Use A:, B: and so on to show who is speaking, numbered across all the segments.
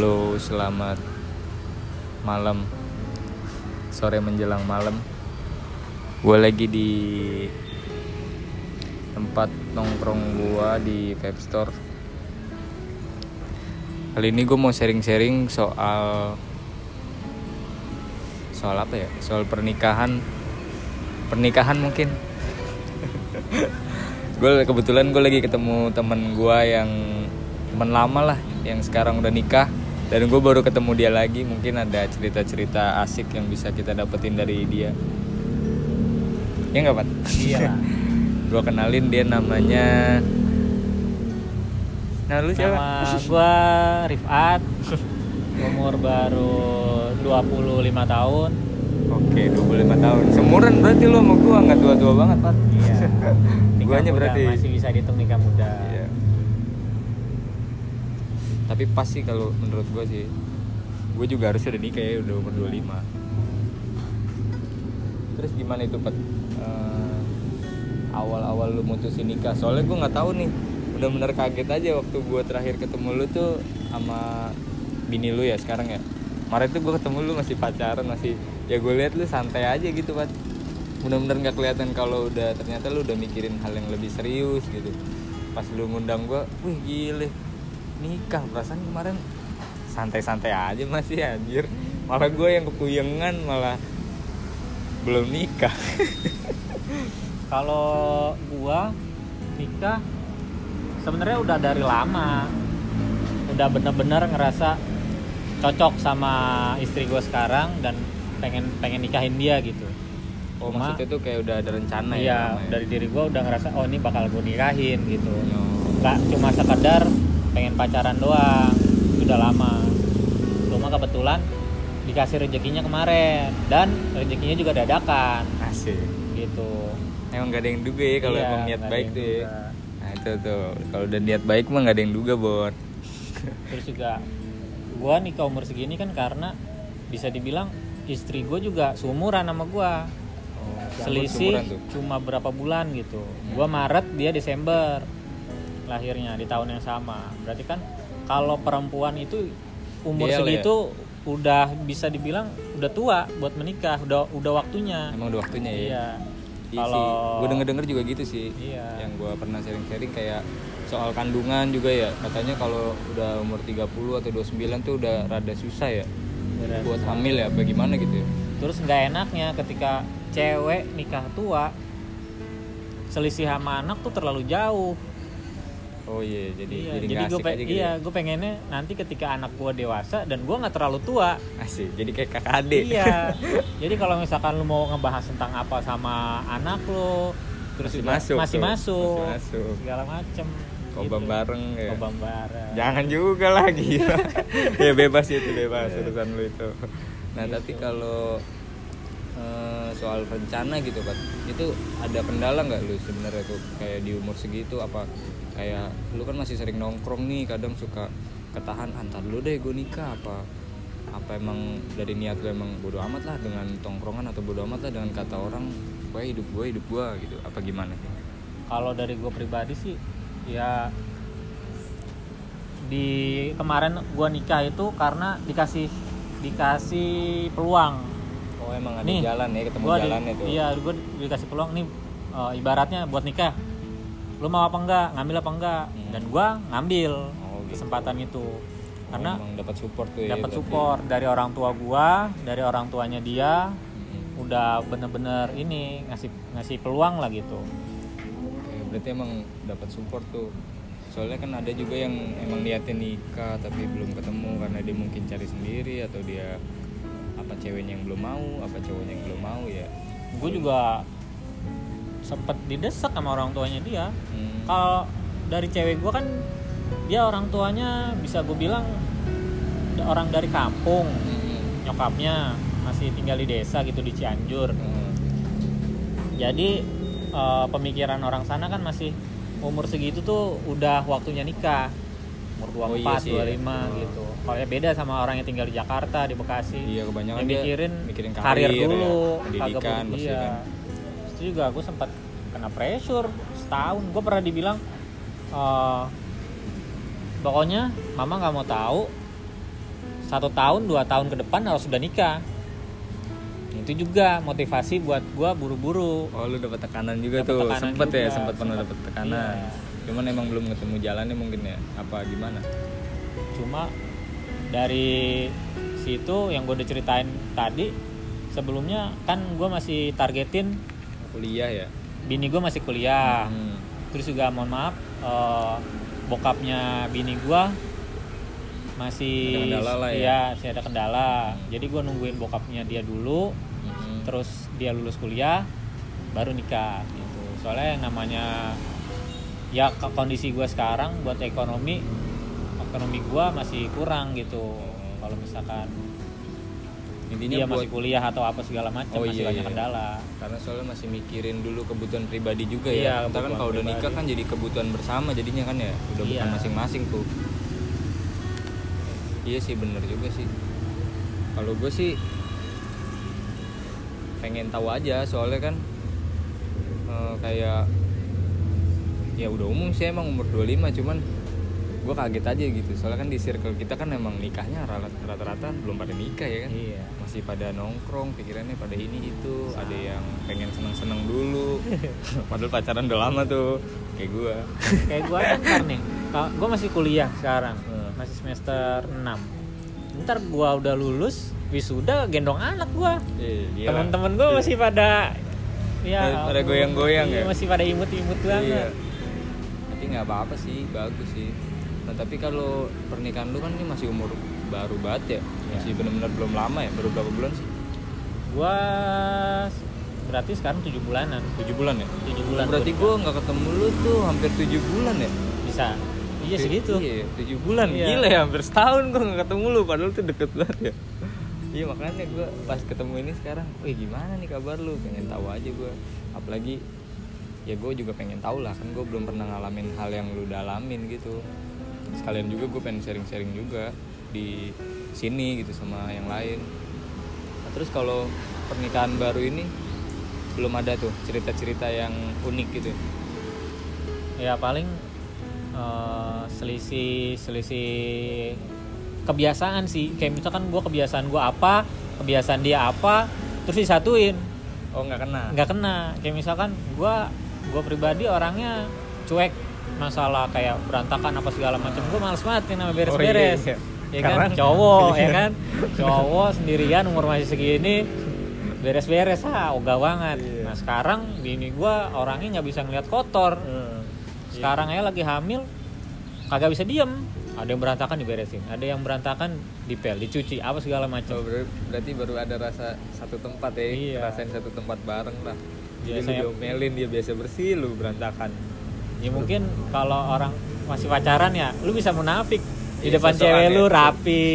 A: Halo, selamat malam. Sore menjelang malam. Gue lagi di tempat nongkrong gua di vape store. Kali ini gue mau sharing-sharing soal soal apa ya? Soal pernikahan. Pernikahan mungkin. gue kebetulan gue lagi ketemu temen gue yang temen lama lah yang sekarang udah nikah dan gue baru ketemu dia lagi mungkin ada cerita-cerita asik yang bisa kita dapetin dari dia ya nggak Pat?
B: Iya
A: gue kenalin dia namanya nah lu siapa?
B: Nama gua Rifat. Umur baru 25 tahun.
A: Oke 25 tahun semuran berarti lu sama gue nggak tua-tua banget Pat
B: Iya.
A: Guanya
B: muda,
A: berarti
B: masih bisa dihitung nikah muda.
A: Iya. Tapi pas sih kalau menurut gue sih Gue juga harus udah nikah ya udah umur 25 Terus gimana itu Pat? Eh, Awal-awal lu mutusin nikah? Soalnya gue nggak tahu nih Bener-bener kaget aja waktu gue terakhir ketemu lu tuh Sama bini lu ya sekarang ya. Kemarin tuh gue ketemu lu masih pacaran Masih ya gue lihat lu santai aja gitu Pat Bener-bener nggak kelihatan kalau udah ternyata lu udah mikirin hal yang lebih serius gitu. Pas lu ngundang gue wih gile nikah perasaan kemarin santai-santai aja masih anjir malah gue yang kepuyengan malah belum nikah
B: Kalau gua nikah sebenarnya udah dari lama. Udah bener-bener ngerasa cocok sama istri gua sekarang dan pengen pengen nikahin dia gitu.
A: oh
B: Cuma-
A: maksudnya tuh kayak udah ada rencana ya
B: Iya,
A: ya?
B: dari diri gua udah ngerasa oh ini bakal gue nikahin gitu.
A: Oh.
B: nggak cuma sekedar pengen pacaran doang. Itu udah lama. Cuma kebetulan dikasih rezekinya kemarin. Dan rezekinya juga dadakan.
A: Asik.
B: Gitu.
A: Emang gak ada yang duga ya kalau
B: Iya,
A: emang niat baik tuh ya? nah itu tuh. Kalau udah niat baik mah gak ada yang duga bon.
B: Terus juga gua nikah umur segini kan karena bisa dibilang istri gue juga seumuran sama gua.
A: Oh,
B: selisih
A: seumuran tuh.
B: cuma berapa bulan gitu. Gua Maret dia Desember lahirnya di tahun yang sama berarti kan kalau perempuan itu umur
A: Ideal ya?
B: segitu udah bisa dibilang udah tua buat menikah udah udah waktunya
A: emang udah waktunya ya
B: iya
A: Iya
B: kalau
A: gue denger-denger juga gitu sih.
B: Iya.
A: Yang gue pernah sharing-sharing kayak soal kandungan juga ya. Katanya kalau udah umur 30 atau 29 tuh udah rada susah ya buat hamil ya bagaimana gitu ya.
B: terus nggak enaknya ketika cewek nikah tua selisih sama anak tuh terlalu jauh
A: Oh iya, jadi
B: iya,
A: jadi,
B: jadi gue
A: aja gitu.
B: iya
A: ya.
B: gue pengennya nanti ketika anak gue dewasa dan gue nggak terlalu tua
A: Asik. Jadi kayak kakak adik.
B: Iya. Jadi kalau misalkan lu mau ngebahas tentang apa sama anak lu, terus
A: Masih
B: juga
A: masuk
B: masih
A: tuh,
B: masuk,
A: masih masuk.
B: segala macem.
A: Kobam
B: gitu.
A: bareng ya.
B: Kobam bareng.
A: Jangan juga lah gila. ya bebas itu bebas urusan lu itu. Nah,
B: Gitu.
A: tapi kalau eh, soal rencana gitu, Pak. Itu ada kendala nggak lu sebenarnya tuh kayak di umur segitu apa kayak lu kan masih sering nongkrong nih, kadang suka ketahan antar lu deh gue nikah apa apa emang dari niat lu emang bodo amat lah dengan tongkrongan atau bodo amat lah dengan kata orang gue hidup gue hidup gue gitu apa gimana
B: Kalau dari gue pribadi sih, ya di kemarin gue nikah itu karena dikasih dikasih peluang.
A: Oh emang ada
B: Nih,
A: jalan ya ketemu
B: Gua di-
A: jalannya tuh
B: Iya, gue dikasih peluang nih eh, ibaratnya buat nikah. Lu mau apa enggak? Ngambil apa enggak?
A: Hmm.
B: Dan gua ngambil
A: Oh, gitu.
B: kesempatan itu. Karena
A: emang dapat support tuh ya
B: dapat support dari orang tua gua dari orang tuanya dia
A: Mm-mm.
B: udah bener-bener ini ngasih ngasih peluang lah gitu
A: Oke, berarti emang dapat support tuh soalnya kan ada juga yang emang niatnya nikah tapi belum ketemu karena dia mungkin cari sendiri atau dia apa ceweknya yang belum mau apa cowoknya yang belum mau ya
B: gue juga sempet didesak sama orang tuanya dia
A: Hmm.
B: kalau dari cewek gua kan dia orang tuanya bisa gue bilang orang dari kampung
A: Mm-mm.
B: nyokapnya masih tinggal di desa gitu di Cianjur
A: Hmm.
B: jadi eh, pemikiran orang sana kan masih umur segitu tuh udah waktunya nikah umur
A: Oh
B: 24,
A: iya sih. ya.
B: 25
A: Oh.
B: gitu. Kalau ya beda sama orang yang tinggal di Jakarta di Bekasi.
A: Iya kebanyakan
B: yang
A: dia
B: mikirin,
A: mikirin
B: karir,
A: karir,
B: dulu
A: ya, pendidikan pasti
B: iya.
A: kan.
B: Itu juga gue sempat kena pressure setahun. Gue pernah dibilang eh, pokoknya mama nggak mau tahu satu tahun dua tahun ke depan harus sudah nikah. Itu juga motivasi buat gua buru-buru.
A: Oh lu dapat tekanan juga
B: Dapet
A: tuh.
B: tekanan
A: sempet ya
B: juga,
A: sempet pernah dapat tekanan.
B: Iya.
A: Cuman emang belum ketemu jalannya mungkin ya apa gimana
B: cuma dari situ yang gue udah ceritain tadi sebelumnya kan gue masih targetin
A: kuliah ya
B: bini gue masih kuliah
A: Hmm.
B: terus juga mohon maaf eh, bokapnya bini gue masih
A: Ada kendala lah ya?
B: masih ada kendala jadi gue nungguin bokapnya dia dulu
A: Hmm.
B: terus dia lulus kuliah baru nikah gitu soalnya yang namanya ya ke- kondisi gue sekarang buat ekonomi ekonomi gue masih kurang gitu kalau misalkan
A: intinya
B: dia
A: buat
B: masih kuliah atau apa segala macam
A: Oh,
B: masih
A: iya,
B: banyak
A: iya.
B: kendala
A: karena soalnya masih mikirin dulu kebutuhan pribadi juga
B: Iya,
A: ya. Ntar kan kalau udah nikah kan jadi kebutuhan bersama jadinya kan ya, udah bukan
B: Iya.
A: masing-masing tuh. Iya sih bener juga sih. Kalau gue sih pengen tahu aja soalnya kan eh, kayak ya udah umum sih emang umur 25 cuman gue kaget aja gitu. Soalnya kan di circle kita kan emang nikahnya rata- rata-rata belum pada nikah ya kan?
B: Iya.
A: Masih pada nongkrong pikirannya pada ini itu. Ada yang pengen seneng-seneng dulu. Padahal pacaran udah lama tuh kayak gua.
B: Kayak gue kan ntar nih gue masih kuliah sekarang
A: Hmm.
B: masih semester 6 ntar gue udah lulus wisuda gendong anak gue
A: Iya,
B: teman-teman gue masih pada ya
A: Pada- goyang-goyang
B: iya,
A: ya?
B: masih pada imut-imut banget.
A: Iya. Nggak apa-apa sih bagus sih nah tapi kalau pernikahan lu kan ini masih umur baru banget ya masih benar-benar belum lama ya baru berapa bulan sih
B: Gua berarti sekarang tujuh bulanan.
A: tujuh bulan ya
B: Tujuh bulan.
A: berarti
B: gua
A: gua nggak ketemu lu tuh hampir tujuh bulan ya
B: bisa. Iya segitu.
A: Iya, tujuh bulan.
B: Iya.
A: Gila ya, hampir setahun gue gak ketemu lu, padahal tuh deket banget ya. Iya makanya gue pas ketemu ini sekarang, wih gimana nih kabar lu? Pengen tahu aja gue. Apalagi ya gue juga pengen tahu lah, kan gue belum pernah ngalamin hal yang lu dalamin gitu. Sekalian juga gue pengen sharing-sharing juga di sini gitu sama yang lain. Nah, terus kalau pernikahan baru ini belum ada tuh cerita-cerita yang unik gitu.
B: Ya paling eh, selisih selisih kebiasaan sih. Kayak misalkan gua kebiasaan gua apa, kebiasaan dia apa, terus disatuin
A: Oh nggak kena?
B: nggak kena. Kayak misalkan gua gua pribadi orangnya cuek masalah kayak berantakan apa segala macam gue males banget yang namanya beres-beres
A: Oh, iya, iya.
B: ya kan
A: Karena-
B: cowok ya
A: Iya.
B: kan cowok sendirian umur masih segini beres-beres ah ogah banget
A: Iya.
B: nah sekarang bini gua orangnya nggak bisa ngeliat kotor
A: Hmm.
B: sekarang aja lagi hamil kagak bisa diem ada yang berantakan diberesin ada yang berantakan dipel dicuci apa segala
A: Oh,
B: macam
A: ber- berarti baru ada rasa satu tempat ya,
B: Iya.
A: rasain satu tempat bareng lah.
B: Biasanya-
A: lu diomelin dia biasa bersih, lu berantakan.
B: ya mungkin kalau orang masih pacaran ya lu bisa munafik. Di
A: Iya,
B: depan cewek
A: ya.
B: lu rapi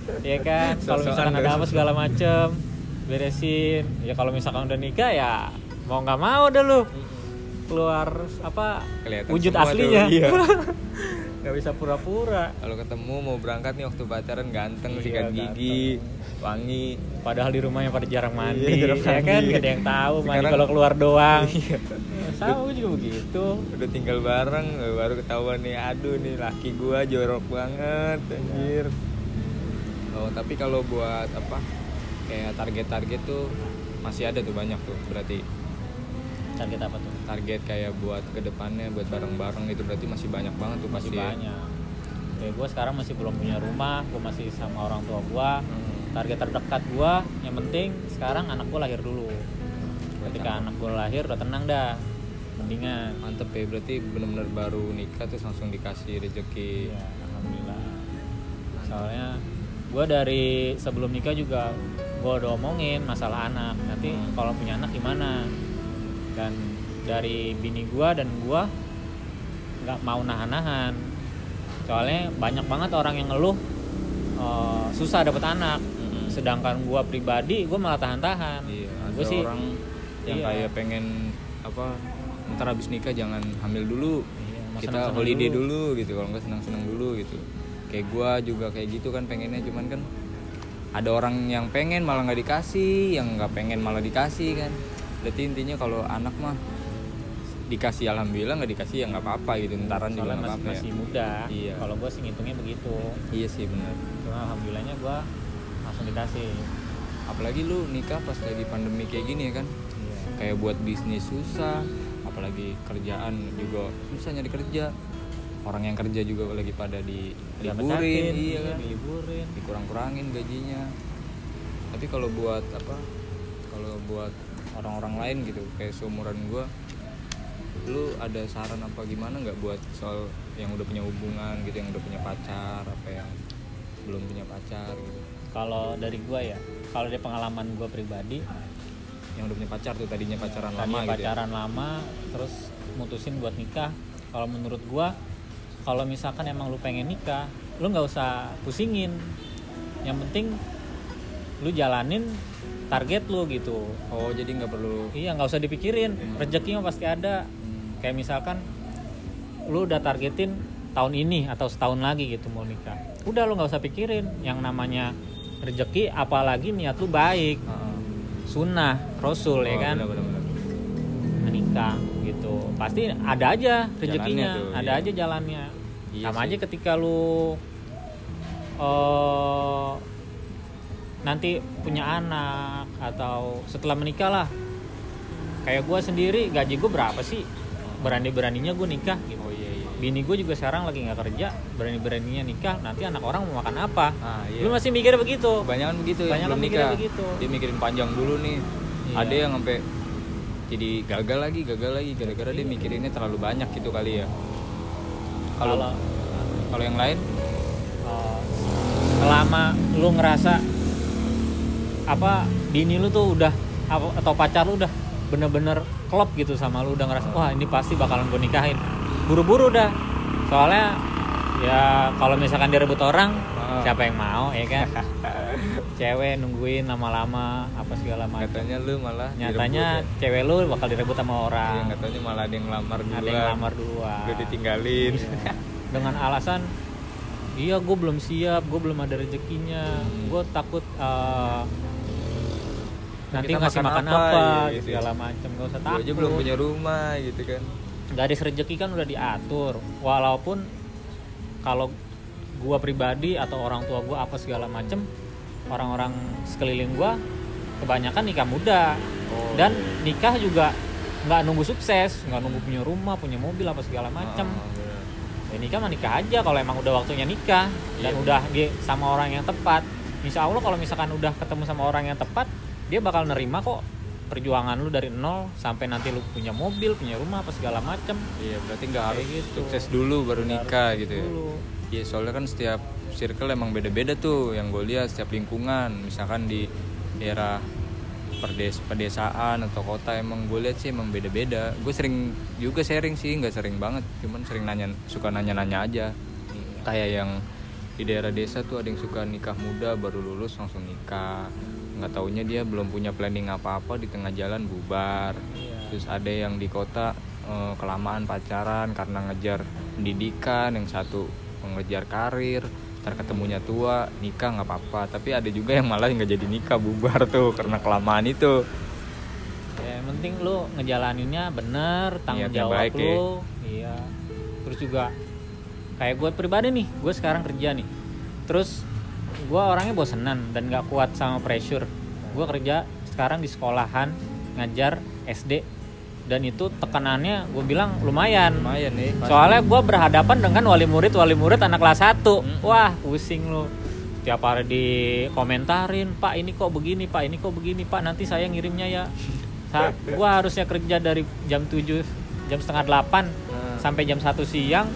B: ya kan? Kalau misalkan ada apa segala macem beresin. Ya kalau misalkan udah nikah ya mau nggak mau deh lu keluar apa
A: Kelihatan
B: wujud
A: semua tuh,
B: aslinya
A: iya.
B: nggak bisa pura-pura
A: Kalau ketemu mau berangkat nih waktu pacaran ganteng,
B: Iya,
A: sikat gigi, wangi.
B: padahal di rumahnya pada jarang mandi
A: Iya, jarang
B: ya kan
A: mandi.
B: gak ada yang tahu mandi
A: Sekarang-
B: kalau keluar doang
A: Iya.
B: sama gue juga begitu
A: Udah tinggal bareng, baru ketahuan nih, aduh nih laki gua jorok banget, anjir. Oh, tapi kalau buat apa? Kayak target-target tuh masih ada tuh banyak tuh berarti
B: target apa tuh
A: target kayak buat ke depannya buat bareng-bareng itu berarti masih banyak banget tuh
B: masih
A: pasti ya.
B: banyak. Kayak gue sekarang masih belum punya rumah gue masih sama orang tua gue
A: Hmm.
B: target terdekat gue yang penting sekarang anak gue lahir dulu. Ketika anak gue lahir udah tenang dah. Mendingan.
A: Mantep ya berarti bener-bener baru nikah terus langsung dikasih rezeki.
B: Iya, alhamdulillah. Soalnya gue dari sebelum nikah juga gue udah omongin masalah anak. Nanti
A: Hmm.
B: kalau punya anak gimana? Dan dari bini gue dan gue nggak mau nahan-nahan soalnya banyak banget orang yang ngeluh eh, susah dapet anak
A: Mm-mm.
B: sedangkan gue pribadi gue malah tahan-tahan
A: iya
B: gue sih
A: orang yang
B: iya.
A: kayak pengen apa ntar habis nikah jangan hamil dulu
B: Iya,
A: kita holiday
B: dulu.
A: dulu. gitu kalau nggak senang-senang dulu gitu kayak gua juga kayak gitu kan pengennya cuman kan ada orang yang pengen malah nggak dikasih yang nggak pengen malah dikasih kan berarti intinya kalau anak mah dikasih alhamdulillah nggak dikasih ya nggak apa-apa gitu ntaran juga nggak
B: masih
A: apa-apa ya.
B: masih muda.
A: Iya.
B: kalau gue sih ngitungnya begitu.
A: Iya sih benar.
B: Cuma alhamdulillahnya gue langsung dikasih.
A: Apalagi lu nikah pas lagi pandemi kayak gini ya kan?
B: Iya.
A: Kayak buat bisnis susah apalagi kerjaan juga susah nyari kerja. Orang yang kerja juga lagi pada di liburin iya kan?
B: diliburin.
A: Dikurang-kurangin gajinya. Tapi kalau buat apa? Kalau buat orang-orang lain gitu kayak seumuran gua lu ada saran apa gimana nggak buat soal yang udah punya hubungan gitu yang udah punya pacar apa yang belum punya pacar gitu?
B: Kalau dari gue ya kalau dari pengalaman gue pribadi
A: yang udah punya pacar tuh tadinya pacaran lama
B: tadinya
A: gitu ya.
B: pacaran lama terus mutusin buat nikah. Kalau menurut gue kalau misalkan emang lu pengen nikah lu nggak usah pusingin. Yang penting lu jalanin target lu gitu.
A: Oh jadi nggak perlu
B: iya nggak usah dipikirin. Rezeki mah pasti ada.
A: hmm,
B: kayak misalkan lu udah targetin tahun ini atau setahun lagi gitu mau nikah. Udah lu nggak usah pikirin yang namanya rezeki apalagi niat lu baik.
A: Ah,
B: sunnah rasul ya
A: oh,
B: kan?
A: benar-benar.
B: menikah gitu. Pasti ada aja rezekinya
A: tuh,
B: ada
A: iya.
B: aja jalannya.
A: Iya
B: sama
A: sih.
B: aja ketika lu eh nanti punya anak atau setelah menikah lah. Kayak gue sendiri gaji gue berapa sih berani beraninya gue nikah gitu.
A: Oh iya iya
B: bini gue juga sekarang lagi nggak kerja berani beraninya nikah nanti anak orang mau makan apa?
A: Ah iya.
B: Lu masih mikir begitu?
A: Kebanyakan begitu ya
B: Kebanyakan
A: belum
B: mikirnya
A: nikah.
B: begitu.
A: dia mikirin panjang dulu nih.
B: Iya.
A: ada yang sampai jadi gagal lagi gagal lagi. Gara-gara dia mikirinnya terlalu banyak gitu kali ya. Kalau
B: kalau
A: yang lain?
B: Uh, selama lu ngerasa apa bini lu tuh udah atau pacar lu udah bener-bener klop gitu sama lu udah ngerasa wah ini pasti bakalan gue nikahin buru-buru dah soalnya ya kalau misalkan direbut orang
A: Ah.
B: siapa yang mau ya kan cewek nungguin lama-lama apa segala macam
A: katanya lu malah
B: nyatanya
A: direbut
B: cewek lu bakal direbut sama
A: ya. Iya,
B: orang
A: katanya malah ada yang ngelamar duluan
B: ada yang lamar duluan
A: udah ditinggalin
B: Iya. dengan alasan iya gue belum siap gue belum ada rezekinya
A: Hmm.
B: gue takut uh, nanti
A: Kita
B: ngasih
A: makan
B: makan,
A: apa,
B: apa,
A: iya, gitu.
B: segala macam gak usah
A: Gua
B: takut
A: aja belum punya rumah gitu kan
B: garis rezeki kan udah diatur walaupun kalau gue pribadi atau orang tua gue apa segala macem orang-orang sekeliling gue kebanyakan nikah muda
A: Oh.
B: dan nikah juga nggak nunggu sukses nggak nunggu punya rumah punya mobil apa segala macem
A: Ah, bener.
B: ya nikah mah nikah aja kalau emang udah waktunya nikah dan
A: Iya.
B: udah sama orang yang tepat insya Allah kalau misalkan udah ketemu sama orang yang tepat dia bakal nerima kok perjuangan lu dari nol sampai nanti lu punya mobil punya rumah apa segala macem.
A: Iya berarti nggak harus
B: gitu.
A: sukses dulu baru
B: Nggak
A: nikah gitu ya?
B: dulu.
A: Iya soalnya kan setiap circle emang beda-beda tuh yang gue lihat setiap lingkungan. Misalkan di daerah perdes pedesaan atau kota emang gue lihat sih emang beda-beda. Gue sering juga sharing sih nggak sering banget. Cuman sering nanya suka nanya-nanya aja. Kayak yang di daerah desa tuh ada yang suka nikah muda baru lulus langsung nikah nggak taunya dia belum punya planning apa-apa di tengah jalan bubar.
B: Iya.
A: terus ada yang di kota eh, kelamaan pacaran karena ngejar pendidikan yang satu mengejar karir ntar ketemunya tua nikah nggak apa-apa. Tapi ada juga yang malah nggak jadi nikah bubar tuh karena kelamaan itu.
B: Ya yang penting lu ngejalaninnya bener tanggung jawab
A: baik ya.
B: lu. Iya. Terus juga kayak gue pribadi nih gue sekarang kerja nih. Terus gue orangnya bosenan dan nggak kuat sama pressure. Gue kerja sekarang di sekolahan ngajar SD dan itu tekanannya gue bilang lumayan.
A: Lumayan nih pasti.
B: soalnya gue berhadapan dengan wali murid wali murid anak kelas 1
A: Mm.
B: wah pusing lu. Tiap hari dikomentarin pak ini kok begini pak ini kok begini pak nanti saya ngirimnya ya. Sa gue harusnya kerja dari jam 7 jam setengah 8
A: Nah,
B: sampai jam 1 siang.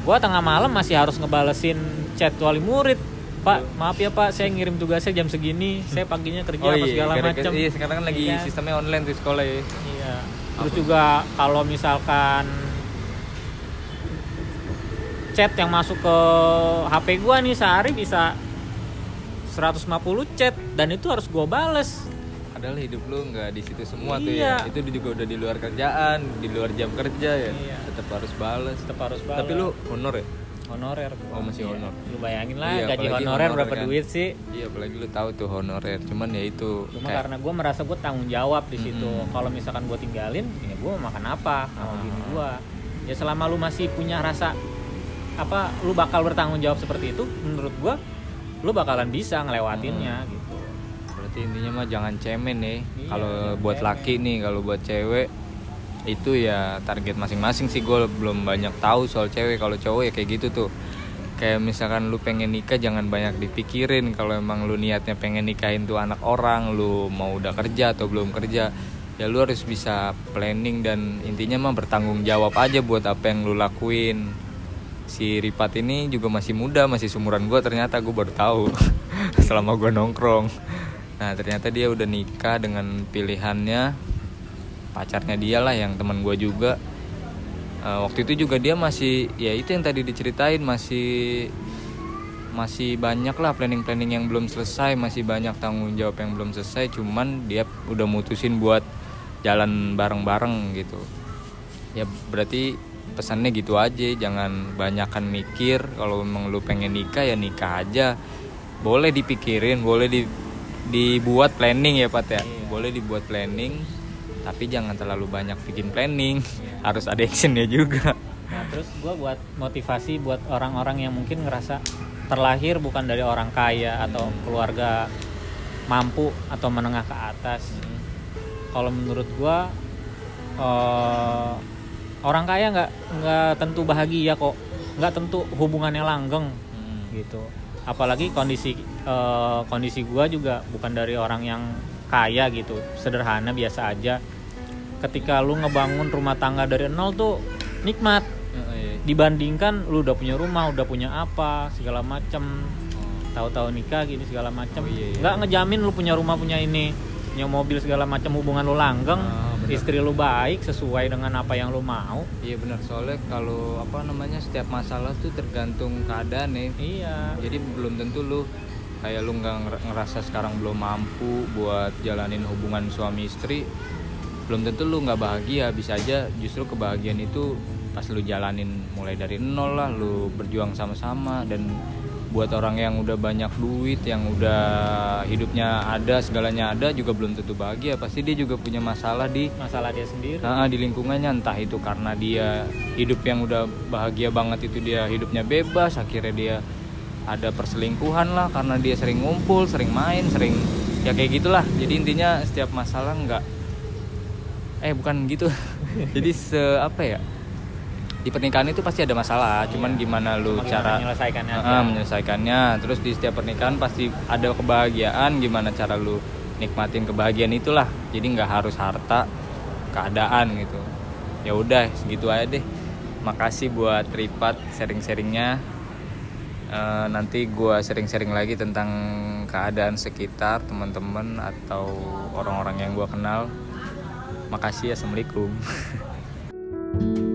B: Gue tengah malam masih harus ngebalesin chat wali murid pak maaf ya pak saya ngirim tugasnya jam segini saya paginya kerja
A: oh
B: apa
A: iya
B: segala macam
A: iya sekarang kan lagi
B: Iya.
A: sistemnya online tuh sekolah ya
B: Iya. Terus juga kalau misalkan chat yang masuk ke HP gua nih sehari bisa 150 chat dan itu harus gua bales.
A: padahal hidup lu nggak di situ semua tuh
B: Iya.
A: ya itu juga udah di luar kerjaan di luar jam kerja ya
B: Iya.
A: tetap harus bales
B: Tetap harus bales.
A: tapi lu honor ya
B: honorer gua.
A: Oh, masih
B: Iya.
A: honor.
B: lu bayangin lah
A: Iya,
B: gaji honorer
A: honor
B: berapa
A: kan.
B: duit sih
A: iya apalagi lu tahu tuh honorer cuman ya itu
B: cuma
A: kayak-
B: karena gue merasa gue tanggung jawab di situ
A: Mm-mm.
B: kalau misalkan gue tinggalin ya gue mau makan apa sama
A: Ah.
B: bini gue ya selama lu masih punya rasa apa lu bakal bertanggung jawab seperti itu menurut gue lu bakalan bisa ngelewatinnya gitu
A: berarti intinya mah jangan cemen nih
B: Iya,
A: kalau buat
B: cemen.
A: laki nih kalau buat cewek itu ya target masing-masing sih gue belum banyak tahu soal cewek. Kalau cowok ya kayak gitu tuh. Kayak misalkan lu pengen nikah jangan banyak dipikirin. Kalau emang lu niatnya pengen nikahin tuh anak orang lu mau udah kerja atau belum kerja ya lu harus bisa planning dan intinya mah bertanggung jawab aja buat apa yang lu lakuin. Si Ripat ini juga masih muda masih sumuran gue ternyata gue baru tahu selama gue nongkrong. Nah ternyata dia udah nikah dengan pilihannya pacarnya dia lah yang teman gue juga. Eh, waktu itu juga dia masih ya itu yang tadi diceritain masih masih banyak lah planning-planning yang belum selesai masih banyak tanggung jawab yang belum selesai cuman dia udah mutusin buat jalan bareng-bareng gitu. Ya berarti pesannya gitu aja jangan banyakkan mikir kalau memang lu pengen nikah ya nikah aja. Boleh dipikirin boleh di dibuat planning ya Pat ya?
B: Iya.
A: boleh dibuat planning tapi jangan terlalu banyak bikin planning harus ada actionnya juga.
B: Nah terus gue buat motivasi buat orang-orang yang mungkin ngerasa terlahir bukan dari orang kaya atau keluarga mampu atau menengah ke atas. Kalau menurut gua eh, orang kaya nggak nggak tentu bahagia kok. Nggak tentu hubungannya langgeng gitu. Apalagi kondisi eh, kondisi gua juga bukan dari orang yang kaya gitu. Sederhana biasa aja. Ketika lu ngebangun rumah tangga dari nol tuh nikmat. Dibandingkan lu udah punya rumah udah punya apa segala macem. Tahu-tahu nikah gini segala macem.
A: Oh, iya, iya.
B: nggak ngejamin lu punya rumah punya ini punya mobil segala macam hubungan lu langgeng.
A: Ah, bener.
B: istri lu baik sesuai dengan apa yang lu mau.
A: Iya benar. Soalnya kalau apa namanya setiap masalah tuh tergantung keadaan nih.
B: iya.
A: Jadi belum tentu lu kayak lu nggak nger- ngerasa sekarang belum mampu buat jalanin hubungan suami istri, belum tentu lu nggak bahagia. Bisa aja justru kebahagiaan itu pas lu jalanin mulai dari nol lah, lu berjuang sama-sama dan buat orang yang udah banyak duit, yang udah hidupnya ada segalanya ada juga belum tentu bahagia. Pasti dia juga punya masalah di
B: masalah dia sendiri
A: Nah, di lingkungannya entah itu karena dia hidup yang udah bahagia banget itu dia hidupnya bebas, akhirnya dia ada perselingkuhan lah karena dia sering ngumpul, sering main, sering ya kayak gitulah. Jadi intinya setiap masalah nggak eh bukan gitu. Jadi se apa ya? Di pernikahan itu pasti ada masalah, cuman gimana lu
B: Cuma
A: cara
B: menyelesaikannya aja.
A: menyelesaikannya. Terus di setiap pernikahan pasti ada kebahagiaan, gimana cara lu nikmatin kebahagiaan itulah. Jadi nggak harus harta, keadaan gitu. Ya udah segitu aja deh. Makasih buat Ripat sharing-sharingnya. Eh, nanti gua sharing-sharing lagi tentang keadaan sekitar teman-teman atau orang-orang yang gua kenal. Makasih ya, assalamualaikum.